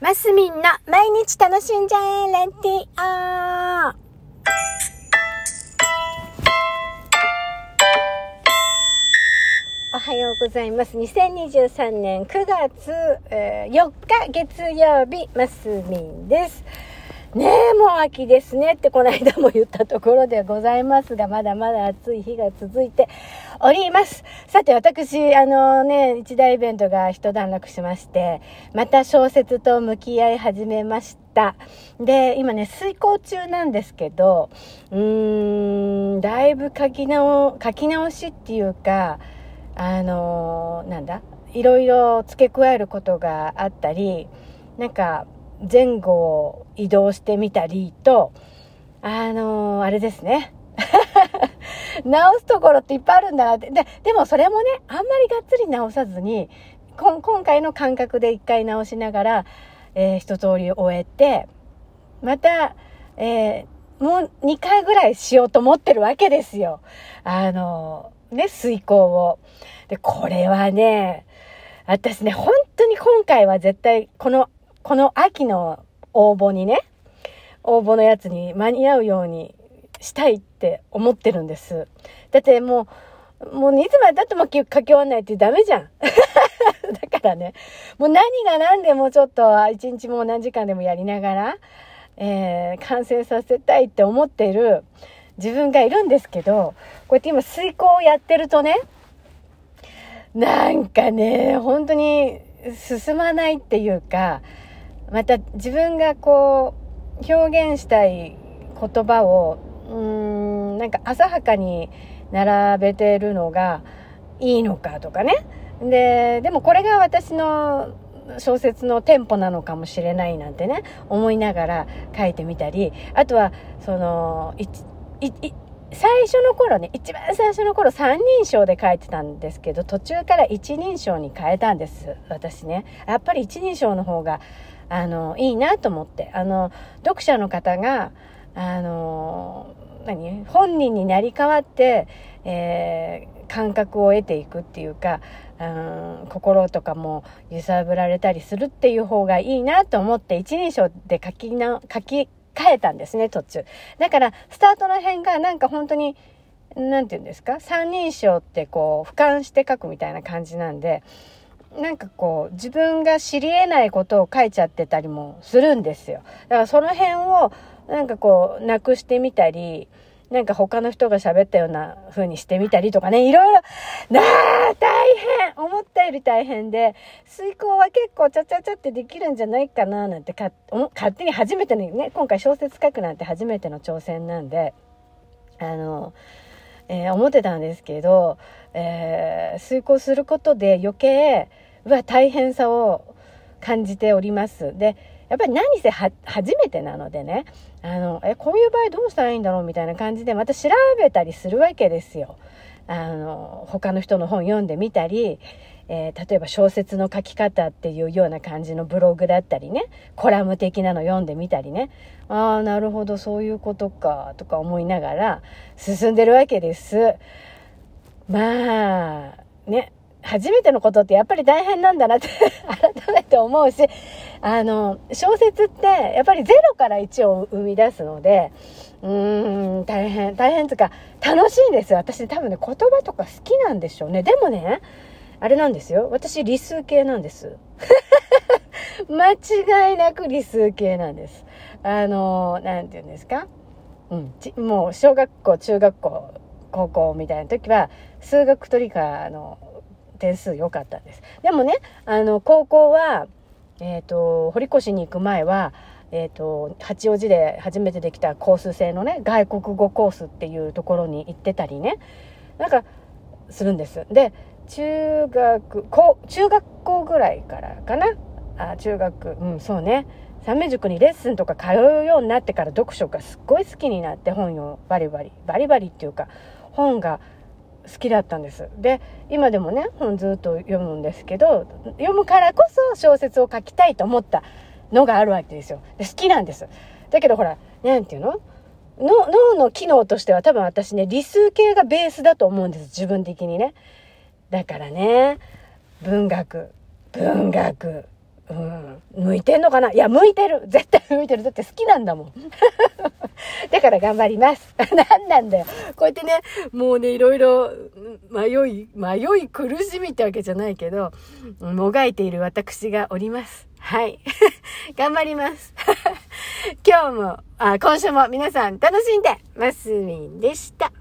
マスミンの毎日楽しんじゃえレディオおはようございます。2023年9月、えー4日月曜日、マスミンです。ねえ、もう秋ですねってこの間も言ったところでございますが、まだまだ暑い日が続いております。さて、私、あのね、一大イベントが一段落しまして、また小説と向き合い始めました。で、今ね、遂行中なんですけど、うーん、だいぶ書き直、書き直しっていうか、あのなんだいろいろ付け加えることがあったりなんか前後を移動してみたりとあのあれですね 直すところっていっぱいあるんだなってででもそれもねあんまりがっつり直さずにこ今回の感覚で一回直しながら、えー一通り終えてまた、えーもう2回ぐらいしようと思ってるわけですよ。あのね、遂行を。で、これはね、私ね、本当に今回は絶対、この、この秋の応募にね、応募のやつに間に合うようにしたいって思ってるんです。だってもう、もういつまで経っても書き終わんないってダメじゃん。だからね、もう何が何でもちょっと一日も何時間でもやりながら、えー完成させたいって思ってる自分がいるんですけど、こうやって今遂行をやってるとね、なんかね、本当に進まないっていうか、また自分がこう、表現したい言葉を、うーん、なんか浅はかに並べてるのがいいのかとかね。で、でもこれが私の小説のテンポなのかもしれないなんてね、思いながら書いてみたり、あとは、その、いいい最初の頃ね、一番最初の頃三人称で書いてたんですけど、途中から一人称に変えたんです、私ね。やっぱり一人称の方が、あの、いいなと思って。あの、読者の方が、あの、何？本人になり変わって、えー感覚を得ていくっていうか、うん、心とかも揺さぶられたりするっていう方がいいなと思って一人称で書きな、書き変えたんですね、途中。だから、スタートの辺がなんか本当に、なんて言うんですか？三人称ってこう、俯瞰して書くみたいな感じなんで、なんかこう、自分が知り得ないことを書いちゃってたりもするんですよ。だからその辺を、なんかこう、なくしてみたり、なんか他の人が喋ったような風にしてみたりとかね、いろいろ、なあ、大変。思ったより大変で、遂行は結構ちゃちゃちゃってできるんじゃないかな、なんてか、勝手に初めてのね、今回小説書くなんて初めての挑戦なんで、あの、えー思ってたんですけど、えー遂行することで余計、うわ、大変さを感じております。で、やっぱり何せ初めてなのでね、あの、え、こういう場合どうしたらいいんだろうみたいな感じでまた調べたりするわけですよ。あの、他の人の本読んでみたり、えー例えば小説の書き方っていうような感じのブログだったりね、コラム的なの読んでみたりね、ああ、なるほど、そういうことか、とか思いながら進んでるわけです。まあ、ね、初めてのことってやっぱり大変なんだなって 改めて思うし、あの、小説ってやっぱりゼロから1を生み出すので、うーん、大変、大変というか楽しいんですよ。私多分ね、言葉とか好きなんでしょうね。でもね、あれなんですよ。私理数系なんです。間違いなく理数系なんです。あの、なんて言うんですか？うん、ちもう小学校、中学校、高校みたいな時は、数学と理科の点数良かったんです。でもね、あの、高校は、えっ、と、堀越に行く前は、えっ、と、八王子で初めてできたコース制のね、外国語コースっていうところに行ってたりね、なんか、するんです。で、中学、高中学校ぐらいからかな？あ、中学、うん、そうね。三名塾にレッスンとか通うようになってから読書がすっごい好きになって本をバリバリ、バリバリっていうか、本が好きだったんです。で、今でもね、本ずっと読むんですけど、読むからこそ小説を書きたいと思ったのがあるわけですよ。で、好きなんです。だけどほら、なんていうの？の脳の機能としては多分私ね、理数系がベースだと思うんです。自分的にね。だからね、文学、文学、うん。向いてんのかな？いや、向いてる。絶対向いてる。だって好きなんだもん。だから頑張ります。何なんだよ。こうやってね、もうね、いろいろ迷い、迷い苦しみってわけじゃないけど、もがいている私がおります。はい。頑張ります。今日も、あ、今週も皆さん楽しんで、ますみんでした。